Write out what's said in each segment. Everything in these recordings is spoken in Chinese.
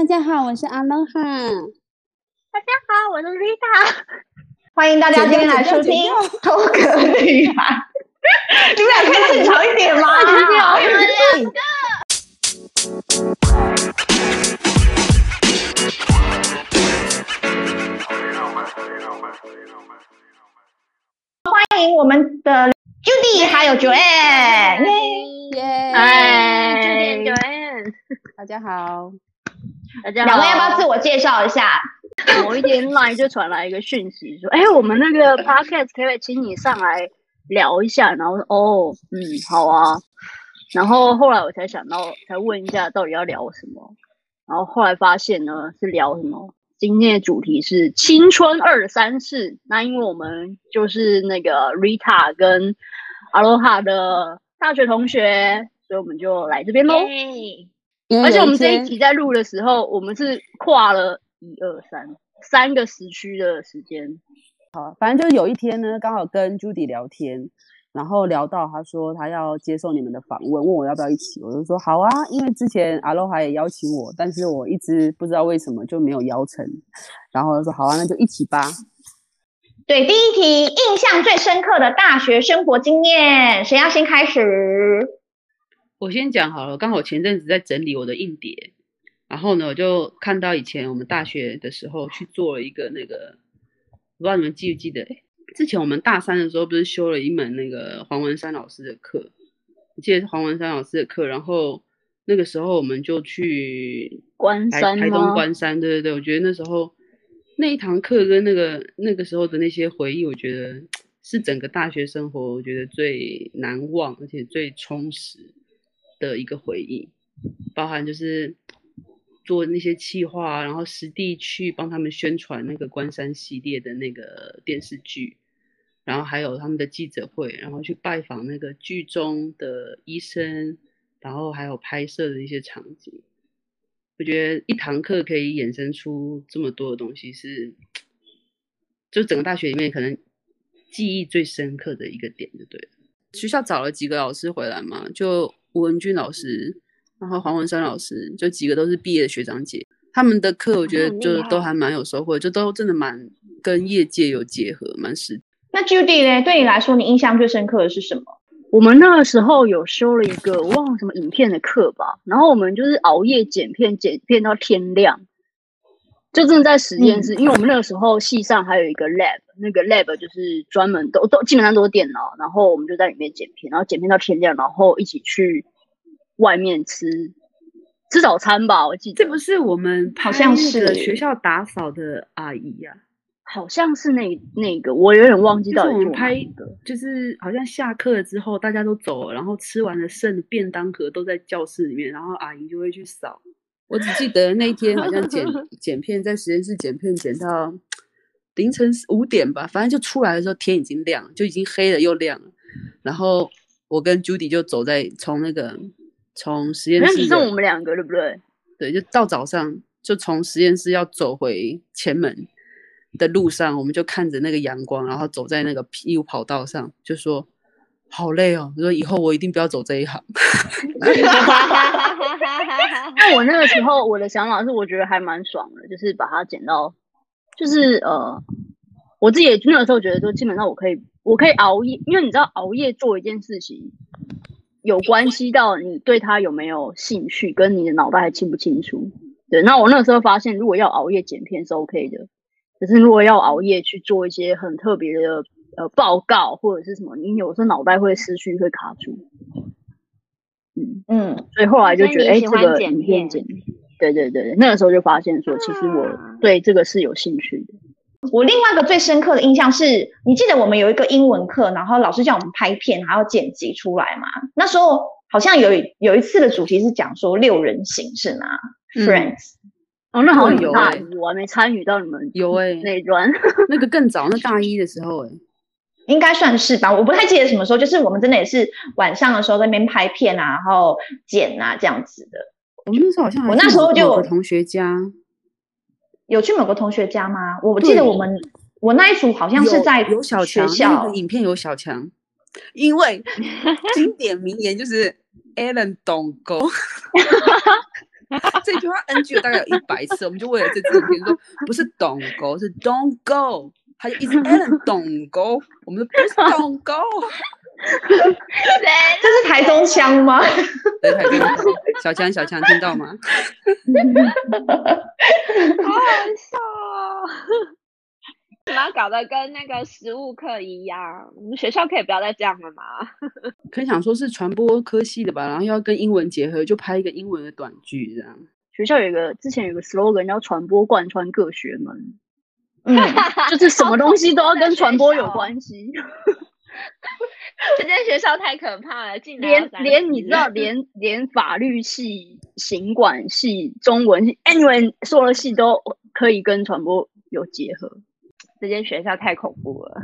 大家好，我是阿罗哈。大家好，我是 Rita。欢迎大家今天来收听《偷壳女孩》。你们俩可以正常一点吗？欢迎我们的 Judy 还有 Joanne。耶！哎，Judy Joanne，大家好。大家好，两位要不要自我介绍一下？某一天 LINE 就传来一个讯息，说：“哎、欸，我们那个 Podcast 可不可以请你上来聊一下？”然后说：“哦，嗯，好啊。”然后后来我才想到，才问一下到底要聊什么。然后后来发现呢，是聊什么？今天的主题是青春二三事。那因为我们就是那个 Rita 跟 Aloha 的大学同学，所以我们就来这边喽。而且我们这一集在录的时候，我们是跨了一二三三个时区的时间。好，反正就是有一天呢，刚好跟 Judy 聊天，然后聊到他说他要接受你们的访问，问我要不要一起，我就说好啊，因为之前阿罗哈也邀请我，但是我一直不知道为什么就没有邀成，然后他说好啊，那就一起吧。对，第一题，印象最深刻的大学生活经验，谁要先开始？我先讲好了，刚好前阵子在整理我的硬碟，然后呢，我就看到以前我们大学的时候去做了一个那个，不知道你们记不记得？之前我们大三的时候不是修了一门那个黄文山老师的课，我记得是黄文山老师的课，然后那个时候我们就去关山台东关山，对对对，我觉得那时候那一堂课跟那个那个时候的那些回忆，我觉得 是整个大学生活我觉得最难忘而且最充实的一个回忆，包含就是做那些企划，然后实地去帮他们宣传那个关山系列的那个电视剧，然后还有他们的记者会，然后去拜访那个剧中的医生，然后还有拍摄的一些场景。我觉得一堂课可以衍生出这么多的东西是，是就整个大学里面可能记忆最深刻的一个点，就对了。学校找了几个老师回来嘛，就。吴文俊老师，然后黄文山老师，就几个都是毕业的学长姐，他们的课我觉得就都还蛮有收获，就都真的蛮跟业界有结合，蛮实。那 Judy 呢？对你来说，你印象最深刻的是什么？我们那个时候有修了一个我忘了什么影片的课吧，然后我们就是熬夜剪片，剪片到天亮，就真的在实验室，嗯、因为我们那个时候系上还有一个 lab，那个 lab 就是专门都都基本上都是电脑，然后我们就在里面剪片，然后剪片到天亮，然后一起去外面吃吃早餐吧。我记得这不是我们好像是学校打扫的阿姨呀、啊，好像是那那个，我有点忘记到我们拍的，就是好像下课了之后大家都走了，然后吃完了剩的便当盒都在教室里面，然后阿姨就会去扫。我只记得那天好像剪 剪片，在实验室剪片剪到 凌晨五点吧，反正就出来的时候天已经亮，就已经黑了又亮了。然后我跟 Judy 就走在从那个从实验室，那只剩我们两个对不对？对，就到早上就从实验室要走回前门的路上，我们就看着那个阳光，然后走在那个 PU 跑道上，就说好累哦。我说以后我一定不要走这一行。那我那个时候，我的想法是，我觉得还蛮爽的，就是把它剪到，就是呃，我自己也那个时候觉得说，基本上我可以，我可以熬夜，因为你知道，熬夜做一件事情，有关系到你对他有没有兴趣，跟你的脑袋还清不清楚。对，那我那个时候发现，如果要熬夜剪片是 OK 的，可是如果要熬夜去做一些很特别的呃报告或者是什么，你有时候脑袋会失去，会卡住。嗯嗯，所以后来就觉得，哎、欸，这个影片剪，对对对，那个时候就发现说，其实我对这个是有兴趣的。我另外一个最深刻的印象是，你记得我们有一个英文课，然后老师叫我们拍片，还要剪辑出来嘛？那时候好像有有一次的主题是讲说六人行是吗、嗯、？Friends，哦，那好像有哎、欸，我还没参与到你们有哎、欸、那一段，那个更早，那大一的时候哎、欸。应该算是吧，我不太记得什么时候，就是我们真的也是晚上的时候在那边拍片啊，然后剪啊这样子的。我们那时候好像，我那时候就有同学家，有去某个同学家吗？我记得我们我那一组好像是在有小强，那个影片有小强，因为经典名言就是 Alan don't go。这句话 NG 了大概有一百次，我们就为了这支影片说，不是 Don't go，是 Don't go，他就一直 Ellen Don't go，我们说不是 Don't go，这是台中腔吗？对，台中小强小强听到吗？好好笑哦。怎么搞得跟那个实物课一样？我们学校可以不要再这样了吗？可以想说是传播科系的吧，然后要跟英文结合，就拍一个英文的短剧这样。学校有一个之前有个 slogan 叫“传播贯穿各学门”，嗯，就是什么东西都要跟传播有关系。这间学校太可怕了，连连你知道，连连法律系、行管系、中文系，anyway，所有的系都可以跟传播有结合。这间学校太恐怖了，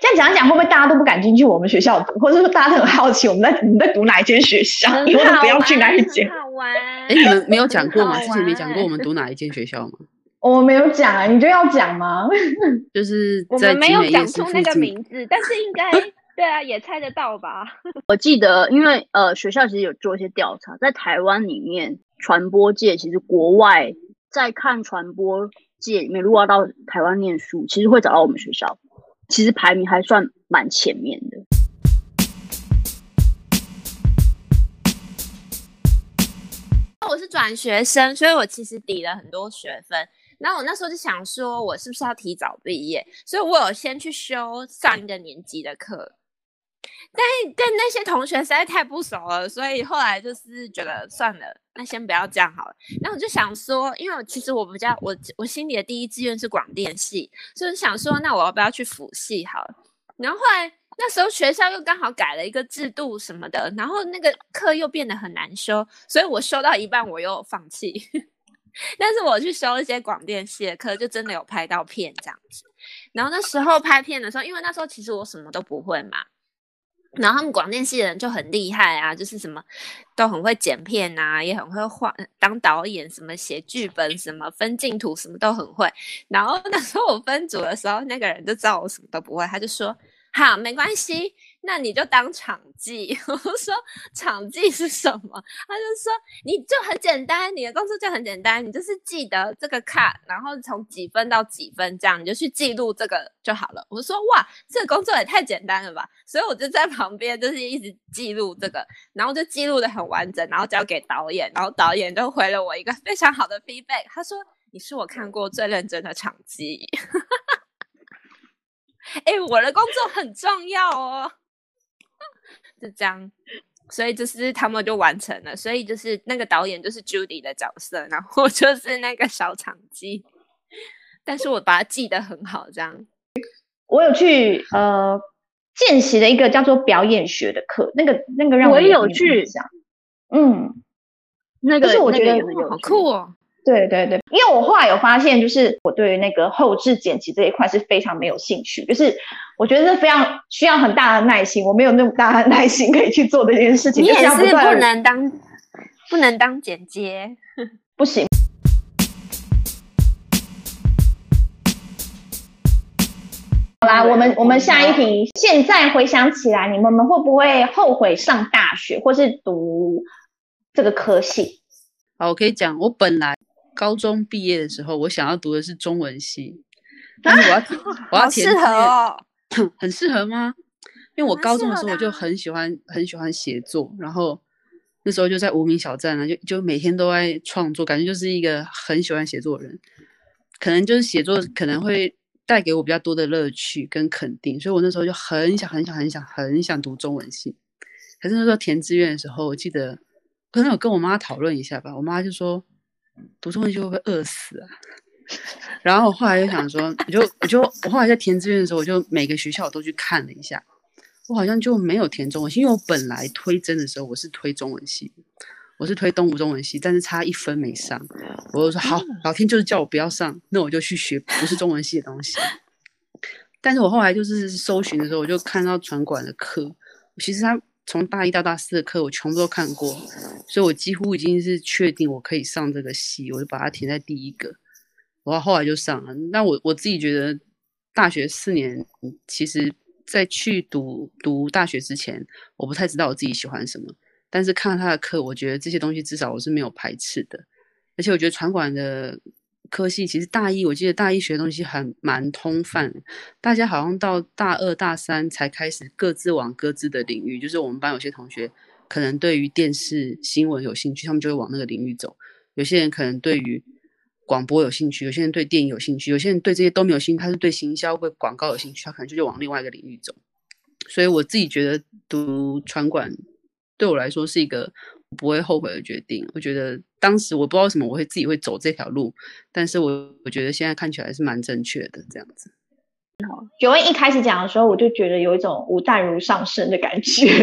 这样讲一讲，会不会大家都不敢进去我们学校读，或者说大家都很好奇我们在你在读哪一间学校，以后都不要去哪一间？好玩。哎，你们没有讲过吗？之前没讲过我们读哪一间学校吗？我没有讲啊，你就要讲吗？就是我们没有讲出那个名字，但是应该 对啊，也猜得到吧？我记得，因为呃，学校其实有做一些调查，在台湾里面，传播界其实国外在看传播。界里面，如果要到台湾念书，其实会找到我们学校，其实排名还算蛮前面的。我是转学生，所以我其实抵了很多学分。然后我那时候就想说，我是不是要提早毕业？所以我有先去修上一个年级的课。但跟那些同学实在太不熟了，所以后来就是觉得算了，那先不要这样好了。然后我就想说，因为其实我比较我我心里的第一志愿是广电系，所以想说，那我要不要去辅系好了？然后后来那时候学校又刚好改了一个制度什么的，然后那个课又变得很难修，所以我修到一半我又放弃。但是我去修一些广电系的课，就真的有拍到片这样子。然后那时候拍片的时候，因为那时候其实我什么都不会嘛。然后他们广电系的人就很厉害啊，就是什么都很会剪片啊，也很会画，当导演，什么写剧本，什么分镜图，什么都很会。然后那时候我分组的时候，那个人就知道我什么都不会，他就说：“好，没关系。”那你就当场记，我说场记是什么？他就说你就很简单，你的工作就很简单，你就是记得这个卡，然后从几分到几分这样，你就去记录这个就好了。我说哇，这个工作也太简单了吧！所以我就在旁边就是一直记录这个，然后就记录得很完整，然后交给导演，然后导演就回了我一个非常好的 feedback，他说你是我看过最认真的场记。哎、欸，我的工作很重要哦。是这样，所以就是他们就完成了，所以就是那个导演就是 Judy 的角色，然后就是那个小场记，但是我把它记得很好，这样。我有去呃见习的一个叫做表演学的课，那个那个让我，我也有去，嗯，那个是我觉得、那个、好酷哦。对对对，因为我后来有发现，就是我对于那个后置剪辑这一块是非常没有兴趣，就是我觉得是非常需要很大的耐心，我没有那么大的耐心可以去做这件事情。你也是不能当不能当剪接，不行。好啦，我们我们下一题，现在回想起来，你们们会不会后悔上大学或是读这个科系？好，我可以讲，我本来。高中毕业的时候，我想要读的是中文系，但是我要、啊、我要填，适合哦，很适合吗？因为我高中的时候我就很喜欢很喜欢写作，然后那时候就在无名小站啊，就就每天都在创作，感觉就是一个很喜欢写作的人，可能就是写作可能会带给我比较多的乐趣跟肯定，所以我那时候就很想很想很想很想读中文系。可是那时候填志愿的时候，我记得可能有跟我妈讨论一下吧，我妈就说。读中文系会不会饿死啊？然后我后来就想说，我就我就我后来在填志愿的时候，我就每个学校我都去看了一下，我好像就没有填中文系，因为我本来推甄的时候我是推中文系，我是推东吴中文系，但是差一分没上，我就说好，老天就是叫我不要上，那我就去学不是中文系的东西。但是我后来就是搜寻的时候，我就看到传管的课，其实他。从大一到大四的课我全部都看过，所以我几乎已经是确定我可以上这个系，我就把它填在第一个。我后来就上了。那我我自己觉得，大学四年，其实在去读读大学之前，我不太知道我自己喜欢什么。但是看了他的课，我觉得这些东西至少我是没有排斥的。而且我觉得传管的科系其实大一，我记得大一学的东西很蛮通泛，大家好像到大二大三才开始各自往各自的领域。就是我们班有些同学可能对于电视新闻有兴趣，他们就会往那个领域走；有些人可能对于广播有兴趣，有些人对电影有兴趣，有些人对这些都没有兴趣，他是对行销、或广告有兴趣，他可能就就往另外一个领域走。所以我自己觉得读传管对我来说是一个不会后悔的决定。我觉得当时我不知道为什么我会自己会走这条路，但是我我觉得现在看起来是蛮正确的这样子。好，九恩一开始讲的时候，我就觉得有一种无淡如上身的感觉。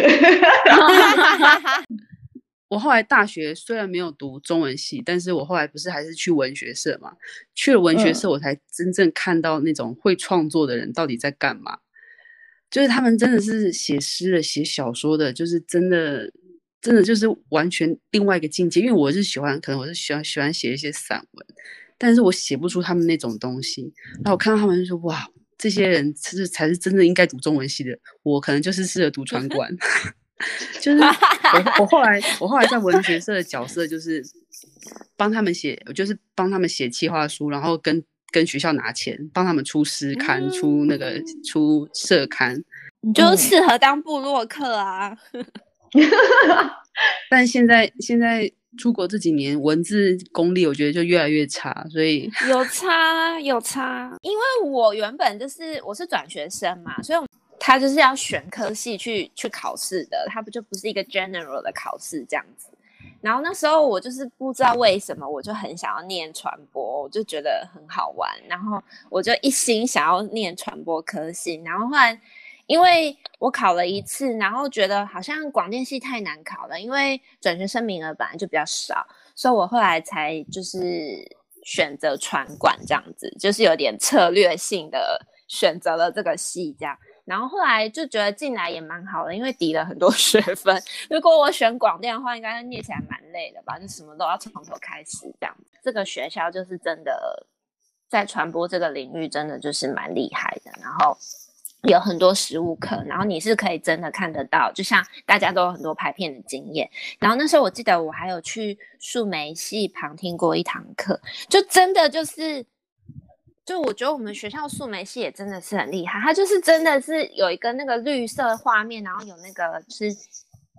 我后来大学虽然没有读中文系，但是我后来不是还是去文学社嘛？去了文学社，我才真正看到那种会创作的人到底在干嘛。嗯、就是他们真的是写诗的、写小说的，就是真的，真的就是完全另外一个境界。因为我是喜欢，可能我是喜欢喜欢写一些散文，但是我写不出他们那种东西。然后我看到他们就说：“哇，这些人其实才是真正应该读中文系的。”我可能就是适合读传管。就是我，我后来，我后来在文学社的角色就是帮他们写，就是帮他们写企划书，然后跟跟学校拿钱，帮他们出诗刊，嗯、出那个出社刊，你就适合当部落客啊。但现在现在出国这几年，文字功力我觉得就越来越差，所以有差有差，因为我原本就是我是转学生嘛，所以。他就是要选科系去去考试的，他不就不是一个 general 的考试这样子。然后那时候我就是不知道为什么，我就很想要念传播，我就觉得很好玩，然后我就一心想要念传播科系。然后后来因为我考了一次，然后觉得好像广电系太难考了，因为转学生名额本来就比较少，所以我后来才就是选择传管这样子，就是有点策略性的选择了这个系这样。然后后来就觉得进来也蛮好的，因为抵了很多 学分。如果我选广电的话，应该念起来蛮累的吧？就什么都要从头开始这样。这个学校就是真的在传播这个领域，真的就是蛮厉害的。然后有很多实物课，然后你是可以真的看得到，就像大家都有很多拍片的经验。然后那时候我记得我还有去树莓系旁听过一堂课，就真的就是。就我觉得我们学校树莓系也真的是很厉害，它就是真的是有一个那个绿色画面，然后有那个是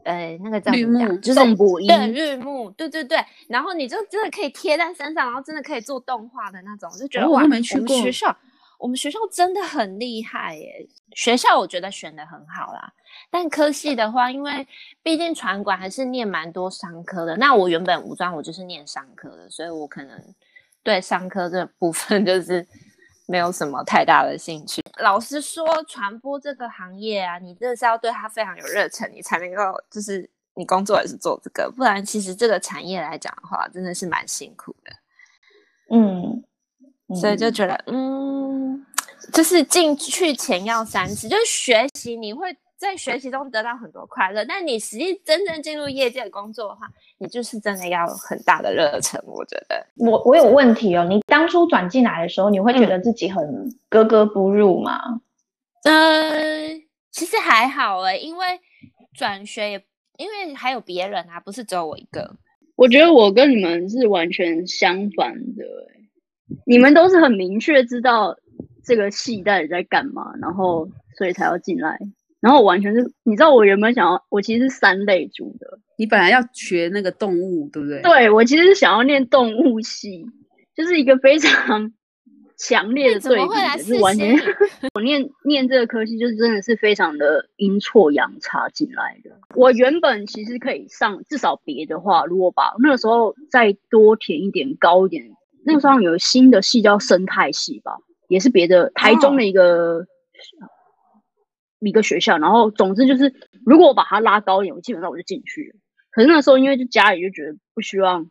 呃那个叫什么就是对绿幕，对对对，然后你就真的可以贴在身上，然后真的可以做动画的那种，就觉得哇，我们学校我们学校真的很厉害耶！学校我觉得选的很好啦，但科系的话，因为毕竟传管还是念蛮多商科的，那我原本武装我就是念商科的，所以我可能。对商科这部分就是没有什么太大的兴趣。老实说，传播这个行业啊，你真的是要对它非常有热忱，你才能够就是你工作也是做这个，不然其实这个产业来讲的话，真的是蛮辛苦的。嗯，所以就觉得，嗯，就是进去前要三思，就是学习你会。在学习中得到很多快乐，但你实际真正进入业界工作的话，你就是真的要很大的热忱。我觉得，我我有问题哦。你当初转进来的时候，你会觉得自己很格格不入吗？嗯，呃，其实还好哎，因为转学也因为还有别人啊，不是只有我一个。我觉得我跟你们是完全相反的，你们都是很明确知道这个系到底在干嘛，然后所以才要进来。然后我完全是，你知道我原本想要，我其实是三类组的。你本来要学那个动物，对不对？对，我其实是想要念动物系，就是一个非常 强烈的对比，是完全。我念念这个科系，就是真的是非常的阴错阳差进来的。我原本其实可以上，至少别的话，如果把那个时候再多填一点高一点，那个时候有新的系叫生态系吧，也是别的台中的一个。哦一个学校，然后总之就是，如果我把它拉高一点，我基本上我就进去了。可是那时候因为就家里就觉得不希望，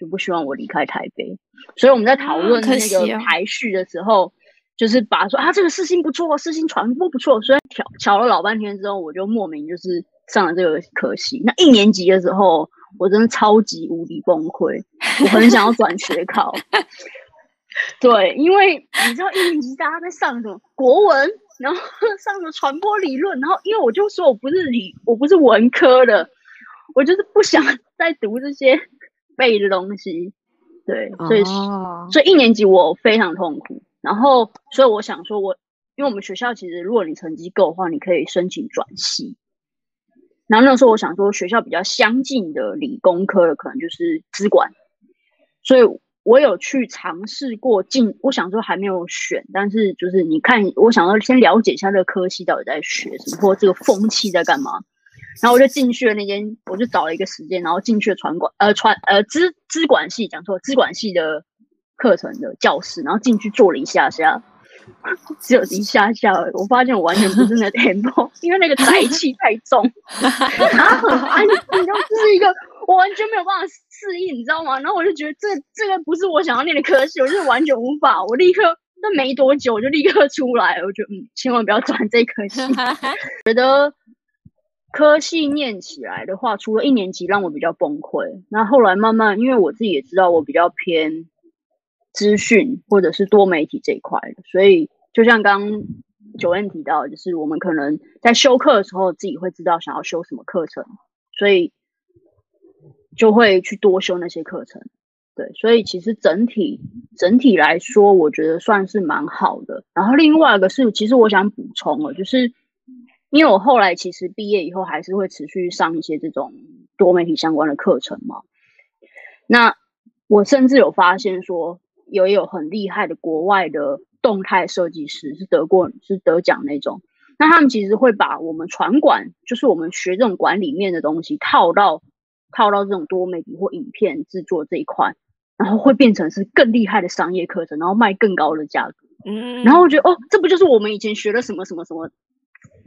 就不希望我离开台北，所以我们在讨论那个排序的时候，就是把说啊这个事情不错，事情传播不错，所以调乔了老半天之后，我就莫名就是上了这个科系。那一年级的时候，我真的超级无敌崩溃，我很想要转学考。对，因为你知道一年级大家在上什么国文。然后上什么传播理论，然后因为我就说我不是理，我不是文科的，我就是不想再读这些背的东西。对，所以、哦、所以一年级我非常痛苦。然后，所以我想说我，我因为我们学校其实，如果你成绩够的话，你可以申请转系。然后那时候我想说，学校比较相近的理工科的可能就是资管，所以我有去尝试过进。我想说还没有选，但是就是你看，我想要先了解一下这个科系到底在学什么，或这个风气在干嘛。然后我就进去了那间，我就找了一个时间，然后进去了传管呃传呃资资管系，讲错，资管系的课程的教室，然后进去坐了一下下，只有一下下而已，我发现我完全不是那 tempo，因为那个宅气太重，然后很安静，然后就是一个我完全没有办法适应，你知道吗？然后我就觉得这这个不是我想要念的科系，我就完全无法，我立刻那没多久我就立刻出来了，我觉得嗯，千万不要转这科系，觉得。科系念起来的话，除了一年级让我比较崩溃，那后来慢慢，因为我自己也知道我比较偏资讯或者是多媒体这一块的，所以就像刚九恩提到，就是我们可能在修课的时候，自己会知道想要修什么课程，所以就会去多修那些课程。对，所以其实整体整体来说，我觉得算是蛮好的。然后另外一个是，其实我想补充了，就是。因为我后来其实毕业以后还是会持续上一些这种多媒体相关的课程嘛。那我甚至有发现说，也有很厉害的国外的动态设计师是得过是得奖那种。那他们其实会把我们传管，就是我们学这种管理面的东西，套到套到这种多媒体或影片制作这一块，然后会变成是更厉害的商业课程，然后卖更高的价格。嗯，然后我觉得哦，这不就是我们以前学的什么什么什么？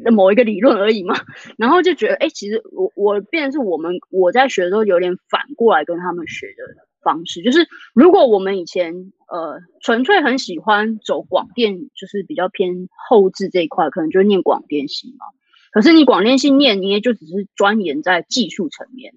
的某一个理论而已嘛，然后就觉得，哎、欸，其实我我变成是我们我在学的时候有点反过来跟他们学的方式，就是如果我们以前呃纯粹很喜欢走广电，就是比较偏后置这一块，可能就念广电系嘛。可是你广电系念，你也就只是钻研在技术层面，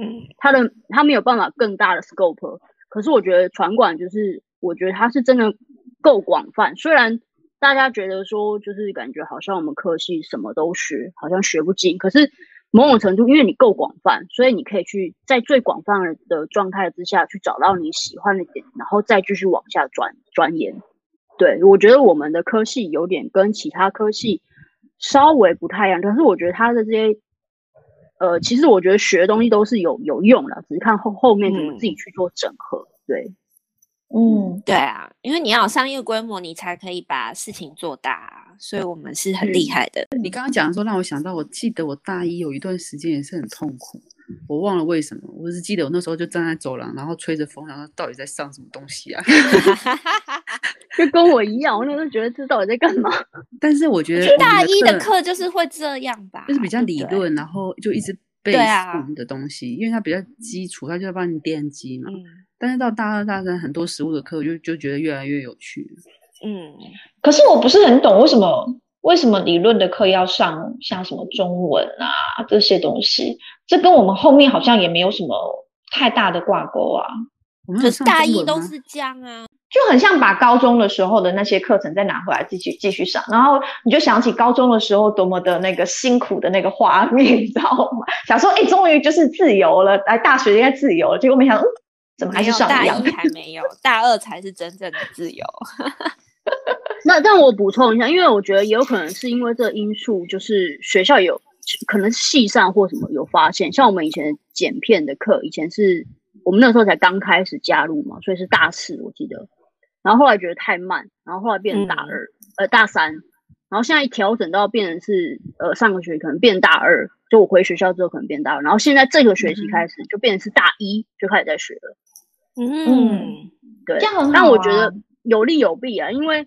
嗯，他的他没有办法更大的 scope。可是我觉得传管就是，我觉得它是真的够广泛，虽然。大家觉得说，就是感觉好像我们科系什么都学，好像学不精。可是某种程度，因为你够广泛，所以你可以去在最广泛的状态之下去找到你喜欢的点，然后再继续往下钻钻研。对，我觉得我们的科系有点跟其他科系稍微不太一样，可是我觉得他的这些，呃，其实我觉得学的东西都是有有用的，只是看后后面怎么自己去做整合。嗯、对。嗯，对啊，因为你要有商业规模，你才可以把事情做大，所以我们是很厉害的。嗯、你刚刚讲的时候，让我想到，我记得我大一有一段时间也是很痛苦，我忘了为什么，我只记得我那时候就站在走廊，然后吹着风，然后到底在上什么东西啊？就跟我一样，我那时候觉得这到底在干嘛？但是我觉得大一的课就是会这样吧，就是比较理论，然后就一直背书的东西，因为它比较基础，它就要帮你奠基嘛。嗯但是到大二大三，很多实物的课，我就就觉得越来越有趣。嗯，可是我不是很懂为什么为什么理论的课要上像什么中文啊这些东西，这跟我们后面好像也没有什么太大的挂钩啊。可是大一都是这样啊，就很像把高中的时候的那些课程再拿回来继续继续上，然后你就想起高中的时候多么的那个辛苦的那个画面，你知道吗？想说哎，终于就是自由了，来大学应该自由了，结果没想到。怎么还是上大一还没有，大二才是真正的自由。那但我补充一下，因为我觉得也有可能是因为这个因素，就是学校有可能系上或什么有发现，像我们以前剪片的课，以前是我们那时候才刚开始加入嘛，所以是大四我记得，然后后来觉得太慢，然后后来变成大二，嗯、呃大三，然后现在调整到变成是呃上个学期可能变大二，就我回学校之后可能变大二，然后现在这个学期开始就变成是大一就开始在学了。嗯，对，这样很好啊。但我觉得有利有弊啊，因为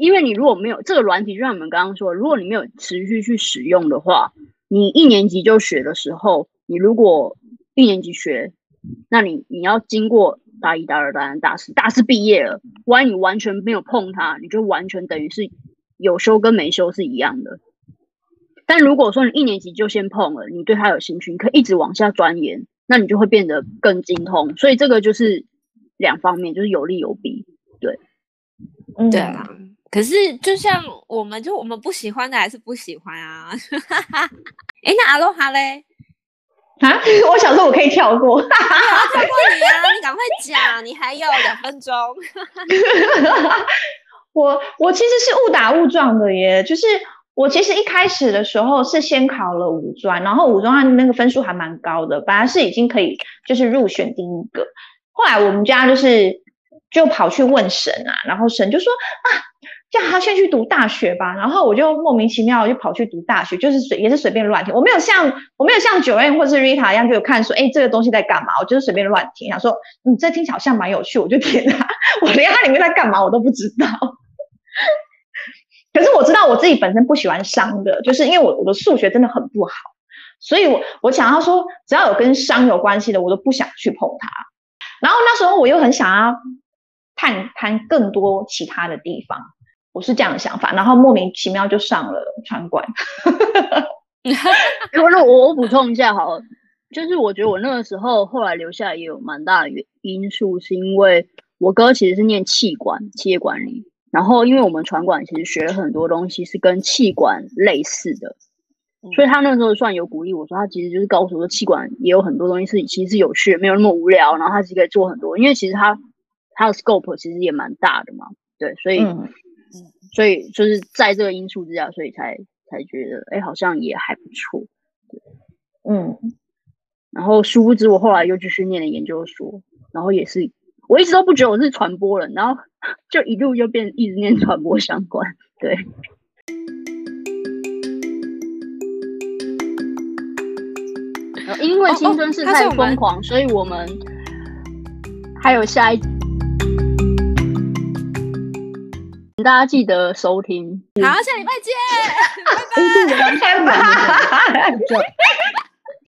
因为你如果没有这个软体，就像我们刚刚说，如果你没有持续去使用的话，你一年级就学的时候，你如果一年级学，那你你要经过大一、大二、大三、大四，大四毕业了，万一你完全没有碰它，你就完全等于是有修跟没修是一样的。但如果说你一年级就先碰了，你对它有兴趣，你可以一直往下钻研。那你就会变得更精通，所以这个就是两方面，就是有利有弊，对，嗯、对啊。可是就像我们就我们不喜欢的还是不喜欢啊。哎，那阿罗哈嘞？啊，我想说我可以跳过，跳过你啊，你赶快讲，你还有两分钟。我我其实是误打误撞的耶，就是我其实一开始的时候是先考了五专，然后五专那个分数还蛮高的，本来是已经可以就是入选第一个，后来我们家就是就跑去问神啊，然后神就说啊。叫他先去读大学吧，然后我就莫名其妙就跑去读大学，就是随也是随便乱听，我没有像我没有像九 n 或是 Rita 一样就有看说，哎，这个东西在干嘛？我就是随便乱听，想说，嗯，这听起来好像蛮有趣，我就填它。我连它里面在干嘛我都不知道。可是我知道我自己本身不喜欢商的，就是因为我我的数学真的很不好，所以我我想要说，只要有跟商有关系的，我都不想去碰它。然后那时候我又很想要探探更多其他的地方。我是这样的想法，然后莫名其妙就上了传管。如果我我补充一下好了，就是我觉得我那个时候后来留下来也有蛮大的原因素，是因为我哥其实是念气管企业管理，然后因为我们传管其实学了很多东西是跟气管类似的，所以他那时候算有鼓励我说，他其实就是告诉我说，气管也有很多东西是其实是有趣的，没有那么无聊，然后他其实可以做很多，因为其实他他的 scope 其实也蛮大的嘛，对，所以。嗯所以就是在这个因素之下，所以才才觉得，哎、欸，好像也还不错。嗯，然后殊不知，我后来又继续念了研究所，然后也是，我一直都不觉得我是传播人，然后就一路又变一直念传播相关。对。因为青春是太疯狂，哦哦，所以我们还有下一。大家记得收听，好，下礼拜见，拜拜。